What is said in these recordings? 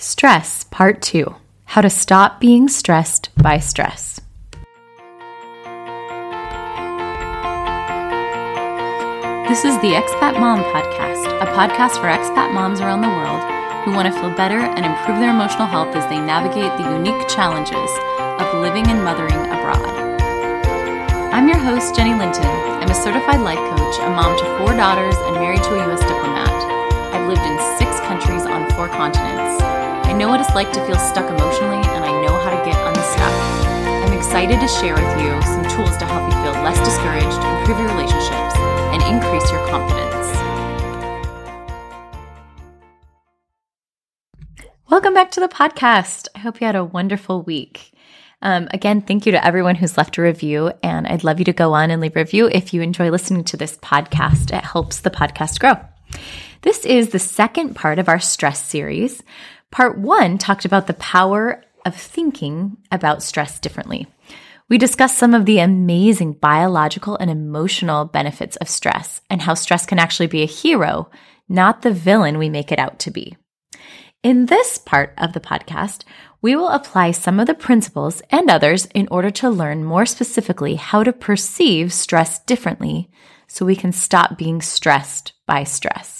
Stress, Part 2 How to Stop Being Stressed by Stress. This is the Expat Mom Podcast, a podcast for expat moms around the world who want to feel better and improve their emotional health as they navigate the unique challenges of living and mothering abroad. I'm your host, Jenny Linton. I'm a certified life coach, a mom to four daughters, and married to a U.S. diplomat. I've lived in six countries on four continents. I know what it's like to feel stuck emotionally, and I know how to get unstuck. I'm excited to share with you some tools to help you feel less discouraged, improve your relationships, and increase your confidence. Welcome back to the podcast. I hope you had a wonderful week. Um, again, thank you to everyone who's left a review, and I'd love you to go on and leave a review if you enjoy listening to this podcast. It helps the podcast grow. This is the second part of our stress series. Part one talked about the power of thinking about stress differently. We discussed some of the amazing biological and emotional benefits of stress and how stress can actually be a hero, not the villain we make it out to be. In this part of the podcast, we will apply some of the principles and others in order to learn more specifically how to perceive stress differently so we can stop being stressed by stress.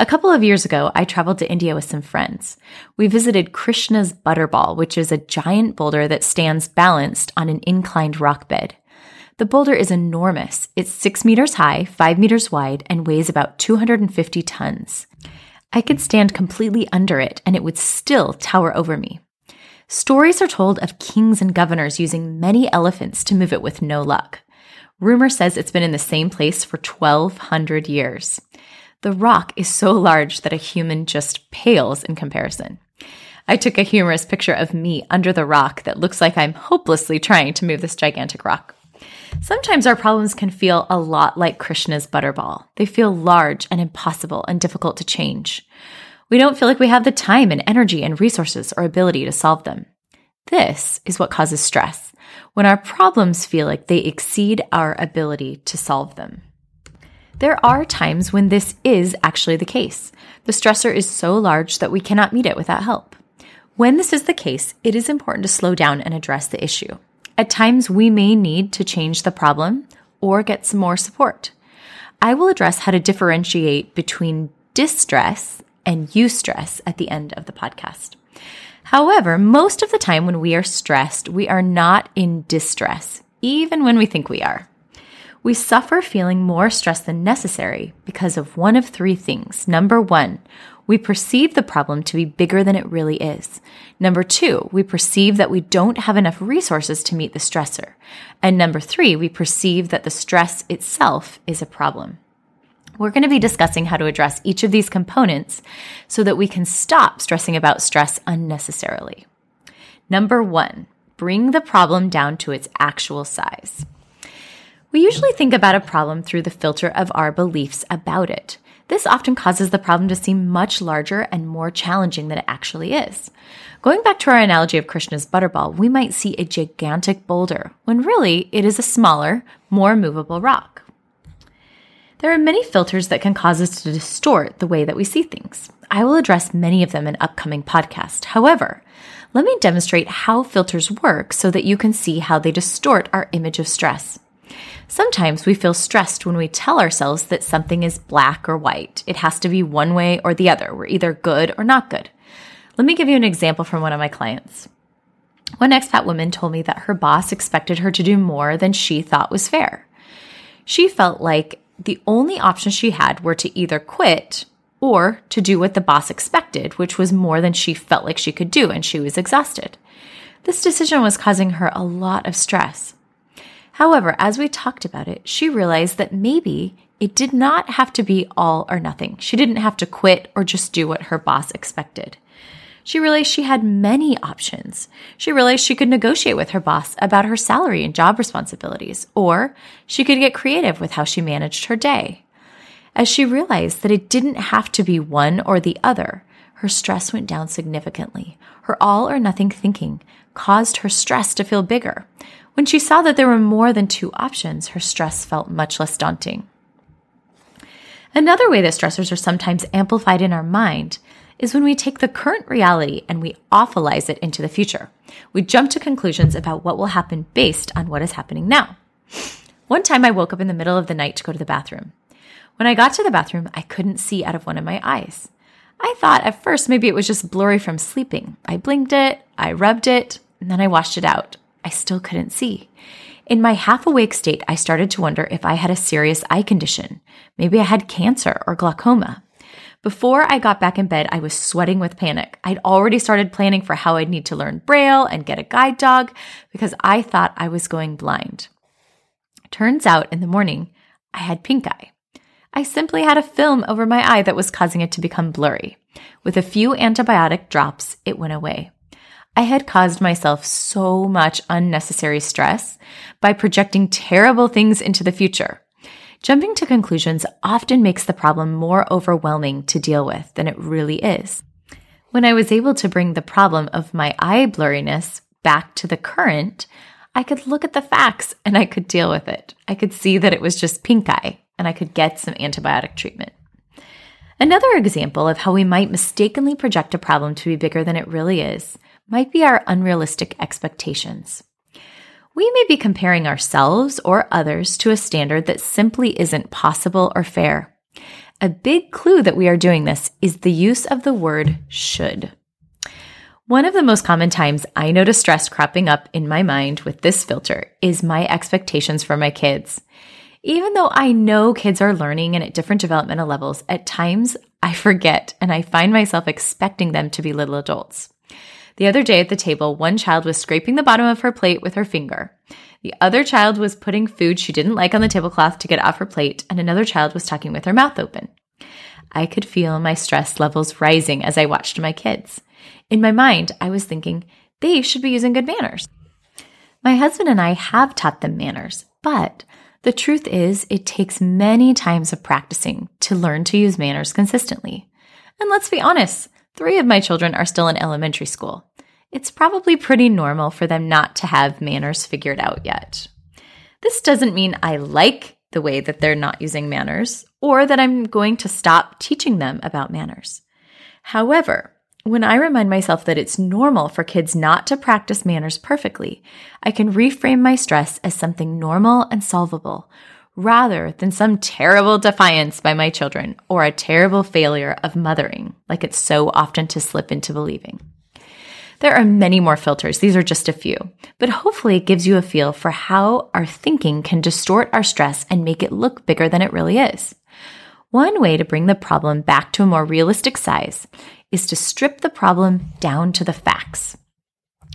A couple of years ago, I traveled to India with some friends. We visited Krishna's Butterball, which is a giant boulder that stands balanced on an inclined rock bed. The boulder is enormous. It's six meters high, five meters wide, and weighs about 250 tons. I could stand completely under it, and it would still tower over me. Stories are told of kings and governors using many elephants to move it with no luck. Rumor says it's been in the same place for 1,200 years. The rock is so large that a human just pales in comparison. I took a humorous picture of me under the rock that looks like I'm hopelessly trying to move this gigantic rock. Sometimes our problems can feel a lot like Krishna's butterball. They feel large and impossible and difficult to change. We don't feel like we have the time and energy and resources or ability to solve them. This is what causes stress, when our problems feel like they exceed our ability to solve them. There are times when this is actually the case. The stressor is so large that we cannot meet it without help. When this is the case, it is important to slow down and address the issue. At times, we may need to change the problem or get some more support. I will address how to differentiate between distress and eustress at the end of the podcast. However, most of the time when we are stressed, we are not in distress, even when we think we are. We suffer feeling more stress than necessary because of one of three things. Number one, we perceive the problem to be bigger than it really is. Number two, we perceive that we don't have enough resources to meet the stressor. And number three, we perceive that the stress itself is a problem. We're going to be discussing how to address each of these components so that we can stop stressing about stress unnecessarily. Number one, bring the problem down to its actual size. We usually think about a problem through the filter of our beliefs about it. This often causes the problem to seem much larger and more challenging than it actually is. Going back to our analogy of Krishna's butterball, we might see a gigantic boulder when really it is a smaller, more movable rock. There are many filters that can cause us to distort the way that we see things. I will address many of them in upcoming podcasts. However, let me demonstrate how filters work so that you can see how they distort our image of stress. Sometimes we feel stressed when we tell ourselves that something is black or white. It has to be one way or the other. We're either good or not good. Let me give you an example from one of my clients. One expat woman told me that her boss expected her to do more than she thought was fair. She felt like the only options she had were to either quit or to do what the boss expected, which was more than she felt like she could do, and she was exhausted. This decision was causing her a lot of stress. However, as we talked about it, she realized that maybe it did not have to be all or nothing. She didn't have to quit or just do what her boss expected. She realized she had many options. She realized she could negotiate with her boss about her salary and job responsibilities, or she could get creative with how she managed her day. As she realized that it didn't have to be one or the other, her stress went down significantly. Her all or nothing thinking caused her stress to feel bigger, when she saw that there were more than two options, her stress felt much less daunting. Another way that stressors are sometimes amplified in our mind is when we take the current reality and we awfulize it into the future. We jump to conclusions about what will happen based on what is happening now. One time I woke up in the middle of the night to go to the bathroom. When I got to the bathroom, I couldn't see out of one of my eyes. I thought at first maybe it was just blurry from sleeping. I blinked it, I rubbed it, and then I washed it out. I still couldn't see. In my half awake state, I started to wonder if I had a serious eye condition. Maybe I had cancer or glaucoma. Before I got back in bed, I was sweating with panic. I'd already started planning for how I'd need to learn Braille and get a guide dog because I thought I was going blind. Turns out in the morning, I had pink eye. I simply had a film over my eye that was causing it to become blurry. With a few antibiotic drops, it went away. I had caused myself so much unnecessary stress by projecting terrible things into the future. Jumping to conclusions often makes the problem more overwhelming to deal with than it really is. When I was able to bring the problem of my eye blurriness back to the current, I could look at the facts and I could deal with it. I could see that it was just pink eye and I could get some antibiotic treatment. Another example of how we might mistakenly project a problem to be bigger than it really is might be our unrealistic expectations. We may be comparing ourselves or others to a standard that simply isn't possible or fair. A big clue that we are doing this is the use of the word should. One of the most common times I notice stress cropping up in my mind with this filter is my expectations for my kids. Even though I know kids are learning and at different developmental levels, at times I forget and I find myself expecting them to be little adults. The other day at the table, one child was scraping the bottom of her plate with her finger. The other child was putting food she didn't like on the tablecloth to get off her plate, and another child was talking with her mouth open. I could feel my stress levels rising as I watched my kids. In my mind, I was thinking, they should be using good manners. My husband and I have taught them manners, but the truth is, it takes many times of practicing to learn to use manners consistently. And let's be honest, three of my children are still in elementary school it's probably pretty normal for them not to have manners figured out yet. This doesn't mean I like the way that they're not using manners or that I'm going to stop teaching them about manners. However, when I remind myself that it's normal for kids not to practice manners perfectly, I can reframe my stress as something normal and solvable rather than some terrible defiance by my children or a terrible failure of mothering, like it's so often to slip into believing. There are many more filters. These are just a few, but hopefully it gives you a feel for how our thinking can distort our stress and make it look bigger than it really is. One way to bring the problem back to a more realistic size is to strip the problem down to the facts.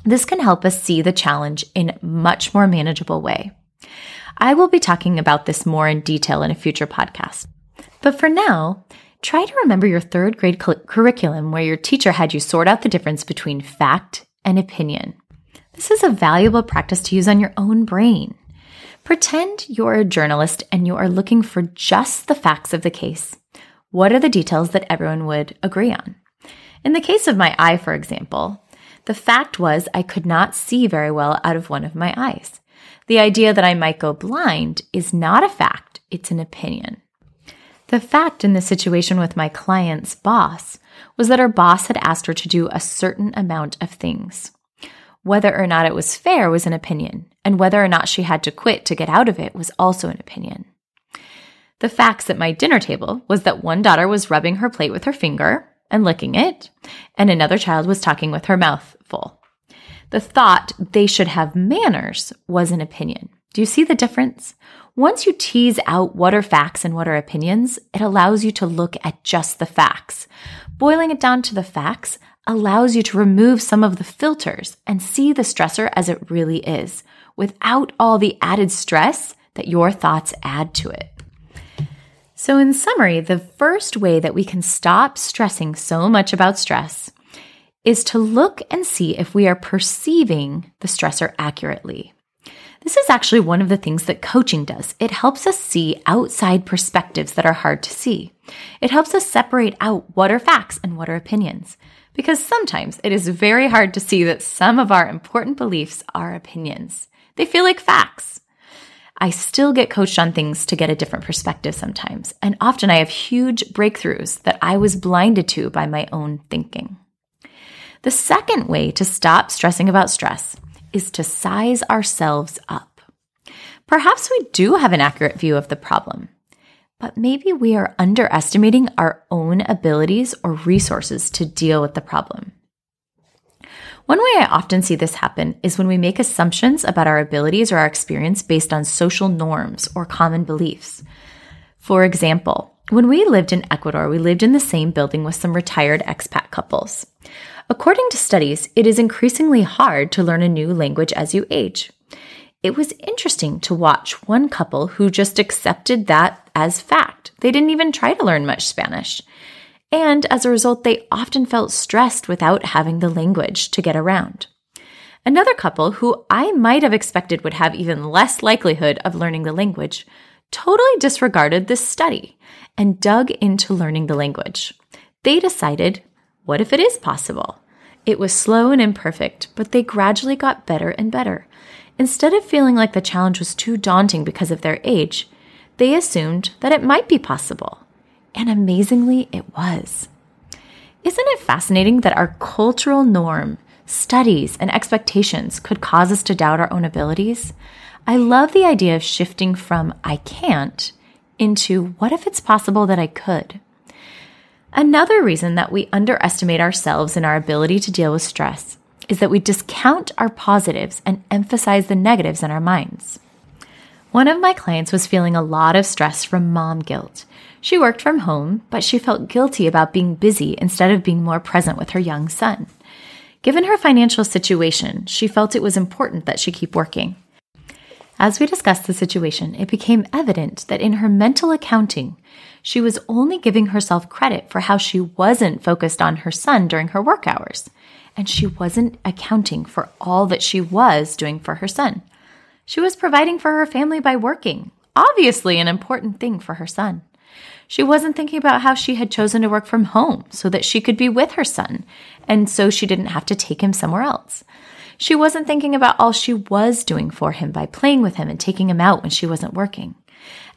This can help us see the challenge in a much more manageable way. I will be talking about this more in detail in a future podcast. But for now, Try to remember your third grade curriculum where your teacher had you sort out the difference between fact and opinion. This is a valuable practice to use on your own brain. Pretend you're a journalist and you are looking for just the facts of the case. What are the details that everyone would agree on? In the case of my eye, for example, the fact was I could not see very well out of one of my eyes. The idea that I might go blind is not a fact, it's an opinion. The fact in the situation with my client's boss was that her boss had asked her to do a certain amount of things. Whether or not it was fair was an opinion, and whether or not she had to quit to get out of it was also an opinion. The facts at my dinner table was that one daughter was rubbing her plate with her finger and licking it, and another child was talking with her mouth full. The thought they should have manners was an opinion. Do you see the difference? Once you tease out what are facts and what are opinions, it allows you to look at just the facts. Boiling it down to the facts allows you to remove some of the filters and see the stressor as it really is without all the added stress that your thoughts add to it. So, in summary, the first way that we can stop stressing so much about stress is to look and see if we are perceiving the stressor accurately. This is actually one of the things that coaching does. It helps us see outside perspectives that are hard to see. It helps us separate out what are facts and what are opinions. Because sometimes it is very hard to see that some of our important beliefs are opinions. They feel like facts. I still get coached on things to get a different perspective sometimes, and often I have huge breakthroughs that I was blinded to by my own thinking. The second way to stop stressing about stress is to size ourselves up. Perhaps we do have an accurate view of the problem, but maybe we are underestimating our own abilities or resources to deal with the problem. One way I often see this happen is when we make assumptions about our abilities or our experience based on social norms or common beliefs. For example, when we lived in Ecuador, we lived in the same building with some retired expat couples. According to studies, it is increasingly hard to learn a new language as you age. It was interesting to watch one couple who just accepted that as fact. They didn't even try to learn much Spanish. And as a result, they often felt stressed without having the language to get around. Another couple who I might have expected would have even less likelihood of learning the language totally disregarded this study and dug into learning the language. They decided, what if it is possible? It was slow and imperfect, but they gradually got better and better. Instead of feeling like the challenge was too daunting because of their age, they assumed that it might be possible. And amazingly, it was. Isn't it fascinating that our cultural norm, studies, and expectations could cause us to doubt our own abilities? I love the idea of shifting from I can't into what if it's possible that I could? Another reason that we underestimate ourselves and our ability to deal with stress is that we discount our positives and emphasize the negatives in our minds. One of my clients was feeling a lot of stress from mom guilt. She worked from home, but she felt guilty about being busy instead of being more present with her young son. Given her financial situation, she felt it was important that she keep working. As we discussed the situation, it became evident that in her mental accounting, she was only giving herself credit for how she wasn't focused on her son during her work hours, and she wasn't accounting for all that she was doing for her son. She was providing for her family by working, obviously an important thing for her son. She wasn't thinking about how she had chosen to work from home so that she could be with her son, and so she didn't have to take him somewhere else. She wasn't thinking about all she was doing for him by playing with him and taking him out when she wasn't working.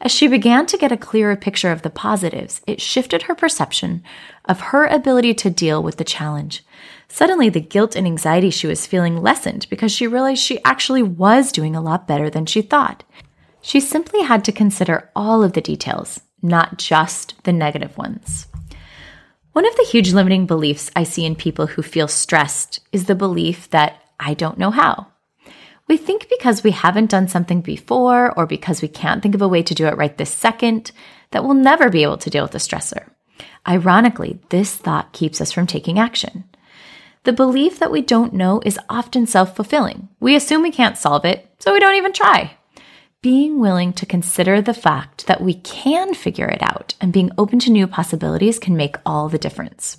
As she began to get a clearer picture of the positives, it shifted her perception of her ability to deal with the challenge. Suddenly, the guilt and anxiety she was feeling lessened because she realized she actually was doing a lot better than she thought. She simply had to consider all of the details, not just the negative ones. One of the huge limiting beliefs I see in people who feel stressed is the belief that I don't know how. We think because we haven't done something before or because we can't think of a way to do it right this second that we'll never be able to deal with the stressor. Ironically, this thought keeps us from taking action. The belief that we don't know is often self fulfilling. We assume we can't solve it, so we don't even try being willing to consider the fact that we can figure it out and being open to new possibilities can make all the difference.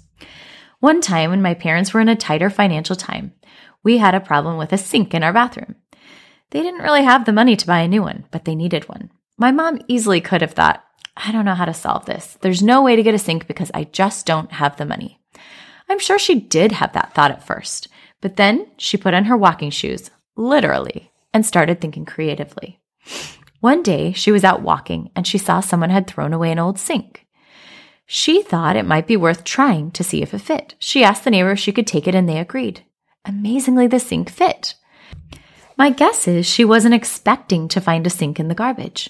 One time when my parents were in a tighter financial time, we had a problem with a sink in our bathroom. They didn't really have the money to buy a new one, but they needed one. My mom easily could have thought, I don't know how to solve this. There's no way to get a sink because I just don't have the money. I'm sure she did have that thought at first, but then she put on her walking shoes, literally, and started thinking creatively. One day, she was out walking and she saw someone had thrown away an old sink. She thought it might be worth trying to see if it fit. She asked the neighbor if she could take it and they agreed. Amazingly, the sink fit. My guess is she wasn't expecting to find a sink in the garbage.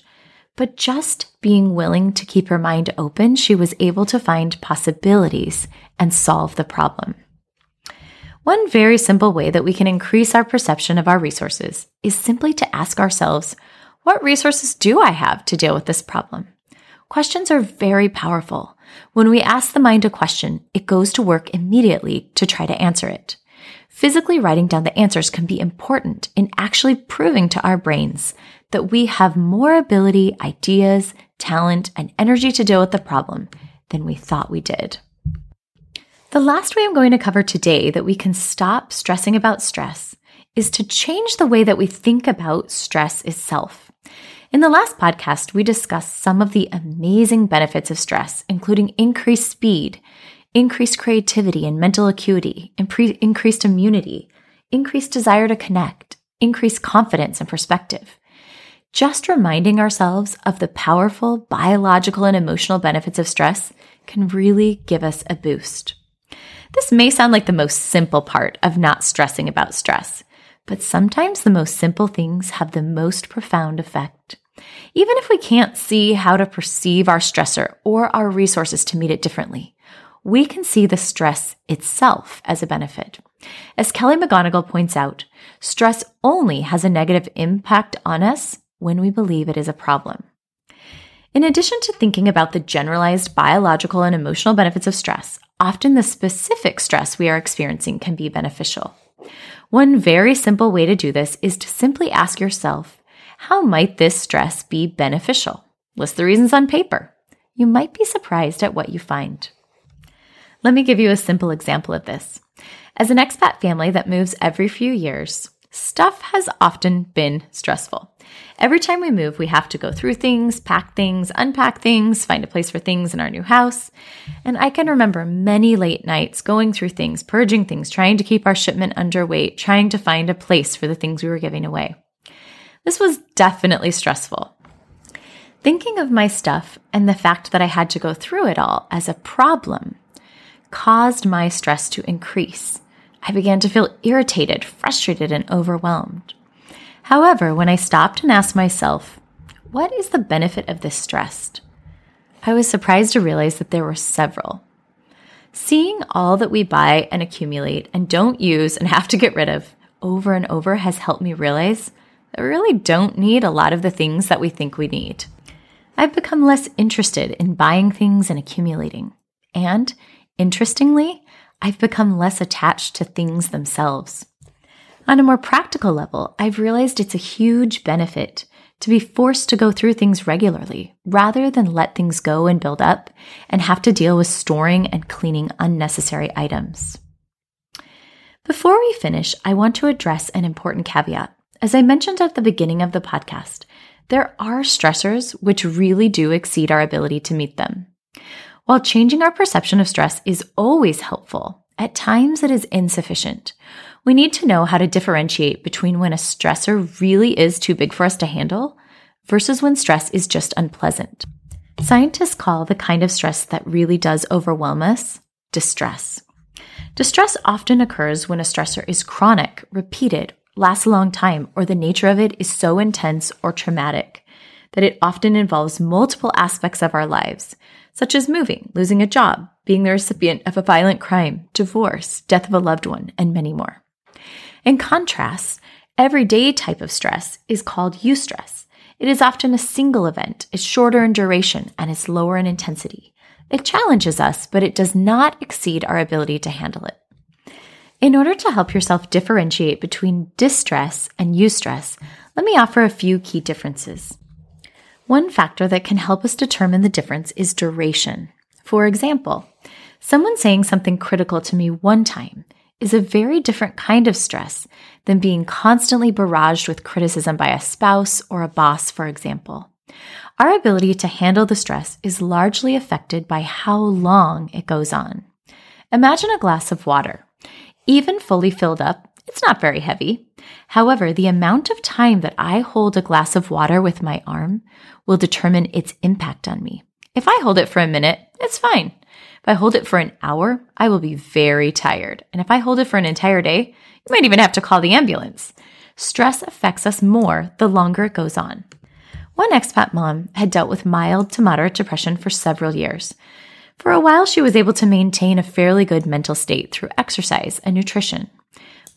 But just being willing to keep her mind open, she was able to find possibilities and solve the problem. One very simple way that we can increase our perception of our resources is simply to ask ourselves what resources do I have to deal with this problem? Questions are very powerful. When we ask the mind a question, it goes to work immediately to try to answer it. Physically writing down the answers can be important in actually proving to our brains that we have more ability, ideas, talent, and energy to deal with the problem than we thought we did. The last way I'm going to cover today that we can stop stressing about stress is to change the way that we think about stress itself. In the last podcast, we discussed some of the amazing benefits of stress, including increased speed, increased creativity and mental acuity, impre- increased immunity, increased desire to connect, increased confidence and perspective. just reminding ourselves of the powerful biological and emotional benefits of stress can really give us a boost. This may sound like the most simple part of not stressing about stress, but sometimes the most simple things have the most profound effect. Even if we can't see how to perceive our stressor or our resources to meet it differently, we can see the stress itself as a benefit. As Kelly McGonigal points out, stress only has a negative impact on us when we believe it is a problem. In addition to thinking about the generalized biological and emotional benefits of stress, often the specific stress we are experiencing can be beneficial. One very simple way to do this is to simply ask yourself, how might this stress be beneficial? List the reasons on paper. You might be surprised at what you find. Let me give you a simple example of this. As an expat family that moves every few years, stuff has often been stressful. Every time we move, we have to go through things, pack things, unpack things, find a place for things in our new house. And I can remember many late nights going through things, purging things, trying to keep our shipment underweight, trying to find a place for the things we were giving away. This was definitely stressful. Thinking of my stuff and the fact that I had to go through it all as a problem caused my stress to increase. I began to feel irritated, frustrated, and overwhelmed. However, when I stopped and asked myself, what is the benefit of this stress? I was surprised to realize that there were several. Seeing all that we buy and accumulate and don't use and have to get rid of over and over has helped me realize that we really don't need a lot of the things that we think we need. I've become less interested in buying things and accumulating. And interestingly, I've become less attached to things themselves. On a more practical level, I've realized it's a huge benefit to be forced to go through things regularly rather than let things go and build up and have to deal with storing and cleaning unnecessary items. Before we finish, I want to address an important caveat. As I mentioned at the beginning of the podcast, there are stressors which really do exceed our ability to meet them. While changing our perception of stress is always helpful, at times it is insufficient. We need to know how to differentiate between when a stressor really is too big for us to handle versus when stress is just unpleasant. Scientists call the kind of stress that really does overwhelm us distress. Distress often occurs when a stressor is chronic, repeated, lasts a long time, or the nature of it is so intense or traumatic that it often involves multiple aspects of our lives, such as moving, losing a job, being the recipient of a violent crime, divorce, death of a loved one, and many more. In contrast, everyday type of stress is called eustress. It is often a single event, it's shorter in duration, and it's lower in intensity. It challenges us, but it does not exceed our ability to handle it. In order to help yourself differentiate between distress and eustress, let me offer a few key differences. One factor that can help us determine the difference is duration. For example, someone saying something critical to me one time is a very different kind of stress than being constantly barraged with criticism by a spouse or a boss, for example. Our ability to handle the stress is largely affected by how long it goes on. Imagine a glass of water. Even fully filled up, it's not very heavy. However, the amount of time that I hold a glass of water with my arm will determine its impact on me. If I hold it for a minute, it's fine. If I hold it for an hour, I will be very tired. And if I hold it for an entire day, you might even have to call the ambulance. Stress affects us more the longer it goes on. One expat mom had dealt with mild to moderate depression for several years. For a while, she was able to maintain a fairly good mental state through exercise and nutrition.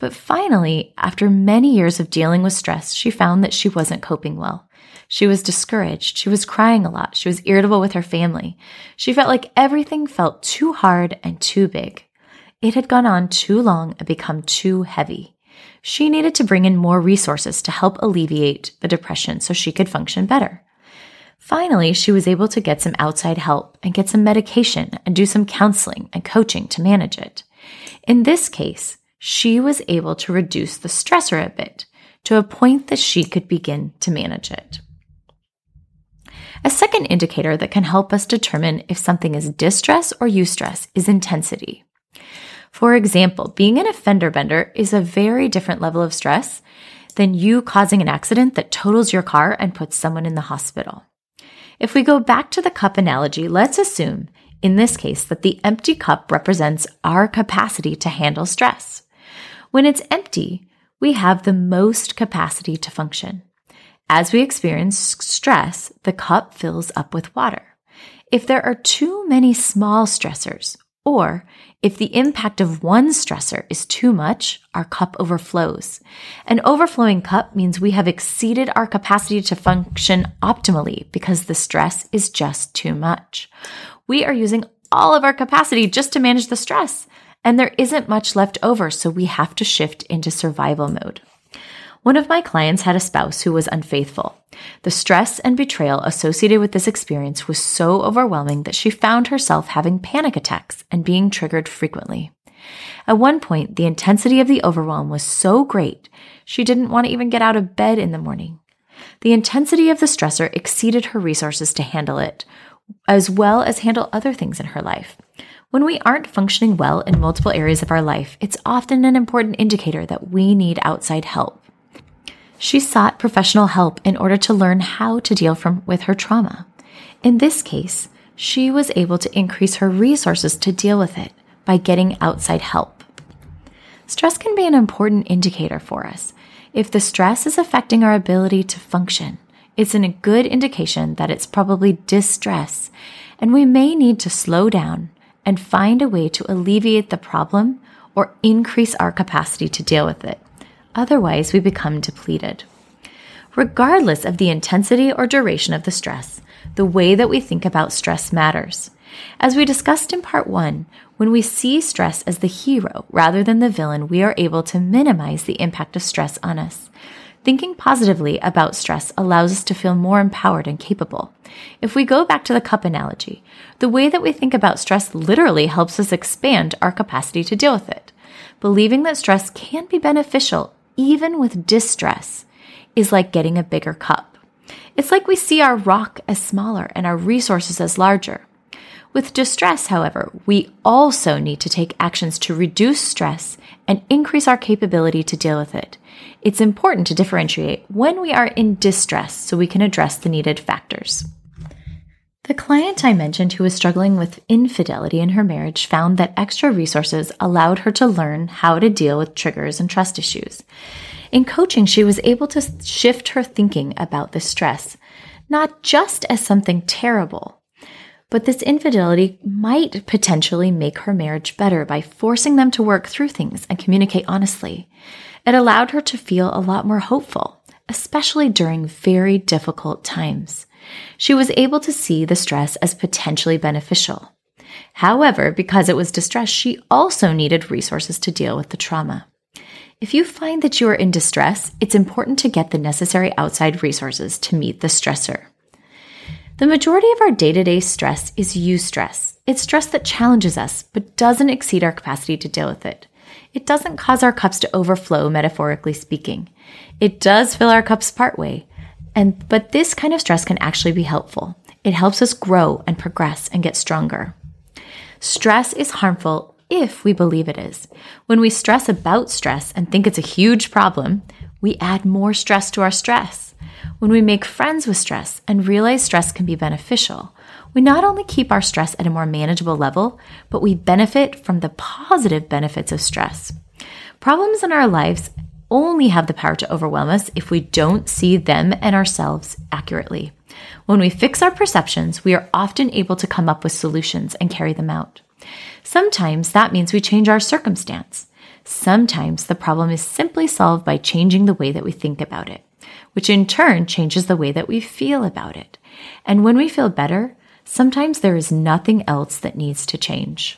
But finally, after many years of dealing with stress, she found that she wasn't coping well. She was discouraged. She was crying a lot. She was irritable with her family. She felt like everything felt too hard and too big. It had gone on too long and become too heavy. She needed to bring in more resources to help alleviate the depression so she could function better. Finally, she was able to get some outside help and get some medication and do some counseling and coaching to manage it. In this case, she was able to reduce the stressor a bit to a point that she could begin to manage it. A second indicator that can help us determine if something is distress or eustress is intensity. For example, being an offender bender is a very different level of stress than you causing an accident that totals your car and puts someone in the hospital. If we go back to the cup analogy, let's assume, in this case, that the empty cup represents our capacity to handle stress. When it's empty, we have the most capacity to function. As we experience stress, the cup fills up with water. If there are too many small stressors, or if the impact of one stressor is too much, our cup overflows. An overflowing cup means we have exceeded our capacity to function optimally because the stress is just too much. We are using all of our capacity just to manage the stress, and there isn't much left over, so we have to shift into survival mode. One of my clients had a spouse who was unfaithful. The stress and betrayal associated with this experience was so overwhelming that she found herself having panic attacks and being triggered frequently. At one point, the intensity of the overwhelm was so great, she didn't want to even get out of bed in the morning. The intensity of the stressor exceeded her resources to handle it, as well as handle other things in her life. When we aren't functioning well in multiple areas of our life, it's often an important indicator that we need outside help. She sought professional help in order to learn how to deal from, with her trauma. In this case, she was able to increase her resources to deal with it by getting outside help. Stress can be an important indicator for us. If the stress is affecting our ability to function, it's a good indication that it's probably distress, and we may need to slow down and find a way to alleviate the problem or increase our capacity to deal with it. Otherwise, we become depleted. Regardless of the intensity or duration of the stress, the way that we think about stress matters. As we discussed in part one, when we see stress as the hero rather than the villain, we are able to minimize the impact of stress on us. Thinking positively about stress allows us to feel more empowered and capable. If we go back to the cup analogy, the way that we think about stress literally helps us expand our capacity to deal with it. Believing that stress can be beneficial even with distress, is like getting a bigger cup. It's like we see our rock as smaller and our resources as larger. With distress, however, we also need to take actions to reduce stress and increase our capability to deal with it. It's important to differentiate when we are in distress so we can address the needed factors. The client I mentioned who was struggling with infidelity in her marriage found that extra resources allowed her to learn how to deal with triggers and trust issues. In coaching, she was able to shift her thinking about the stress, not just as something terrible, but this infidelity might potentially make her marriage better by forcing them to work through things and communicate honestly. It allowed her to feel a lot more hopeful, especially during very difficult times she was able to see the stress as potentially beneficial. However, because it was distress, she also needed resources to deal with the trauma. If you find that you are in distress, it's important to get the necessary outside resources to meet the stressor. The majority of our day to day stress is eustress. It's stress that challenges us, but doesn't exceed our capacity to deal with it. It doesn't cause our cups to overflow, metaphorically speaking. It does fill our cups partway, and, but this kind of stress can actually be helpful. It helps us grow and progress and get stronger. Stress is harmful if we believe it is. When we stress about stress and think it's a huge problem, we add more stress to our stress. When we make friends with stress and realize stress can be beneficial, we not only keep our stress at a more manageable level, but we benefit from the positive benefits of stress. Problems in our lives only have the power to overwhelm us if we don't see them and ourselves accurately. When we fix our perceptions, we are often able to come up with solutions and carry them out. Sometimes that means we change our circumstance. Sometimes the problem is simply solved by changing the way that we think about it, which in turn changes the way that we feel about it. And when we feel better, sometimes there is nothing else that needs to change.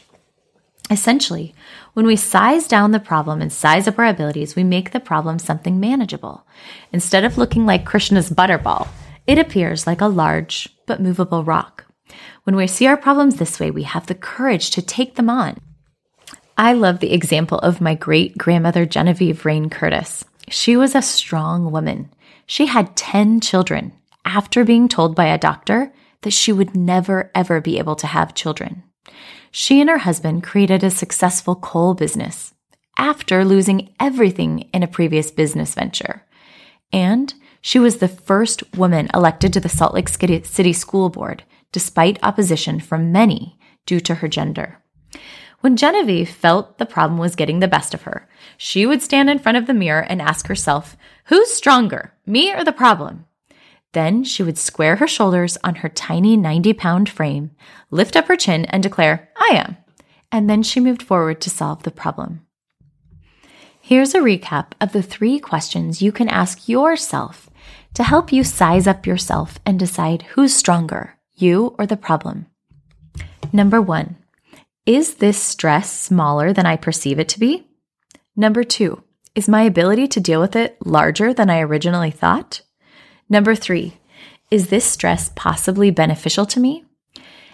Essentially, when we size down the problem and size up our abilities, we make the problem something manageable. Instead of looking like Krishna's butterball, it appears like a large but movable rock. When we see our problems this way, we have the courage to take them on. I love the example of my great grandmother Genevieve Rain Curtis. She was a strong woman. She had 10 children after being told by a doctor that she would never ever be able to have children she and her husband created a successful coal business after losing everything in a previous business venture. And she was the first woman elected to the Salt Lake City School Board, despite opposition from many due to her gender. When Genevieve felt the problem was getting the best of her, she would stand in front of the mirror and ask herself, Who's stronger, me or the problem? Then she would square her shoulders on her tiny 90 pound frame, lift up her chin, and declare, I am. And then she moved forward to solve the problem. Here's a recap of the three questions you can ask yourself to help you size up yourself and decide who's stronger, you or the problem. Number one, is this stress smaller than I perceive it to be? Number two, is my ability to deal with it larger than I originally thought? Number three, is this stress possibly beneficial to me?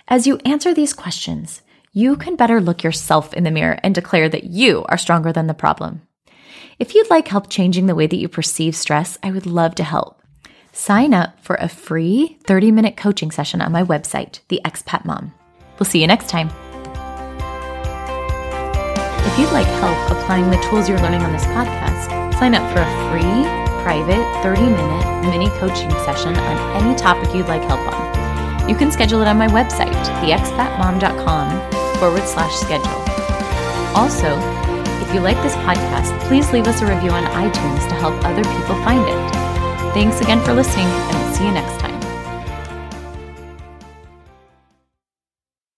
As you answer these questions, you can better look yourself in the mirror and declare that you are stronger than the problem. If you'd like help changing the way that you perceive stress, I would love to help. Sign up for a free 30 minute coaching session on my website, The Expat Mom. We'll see you next time. If you'd like help applying the tools you're learning on this podcast, sign up for a free, private, 30 minute mini coaching session on any topic you'd like help on. You can schedule it on my website, theexpatmom.com forward slash schedule. Also, if you like this podcast, please leave us a review on iTunes to help other people find it. Thanks again for listening, and we'll see you next time.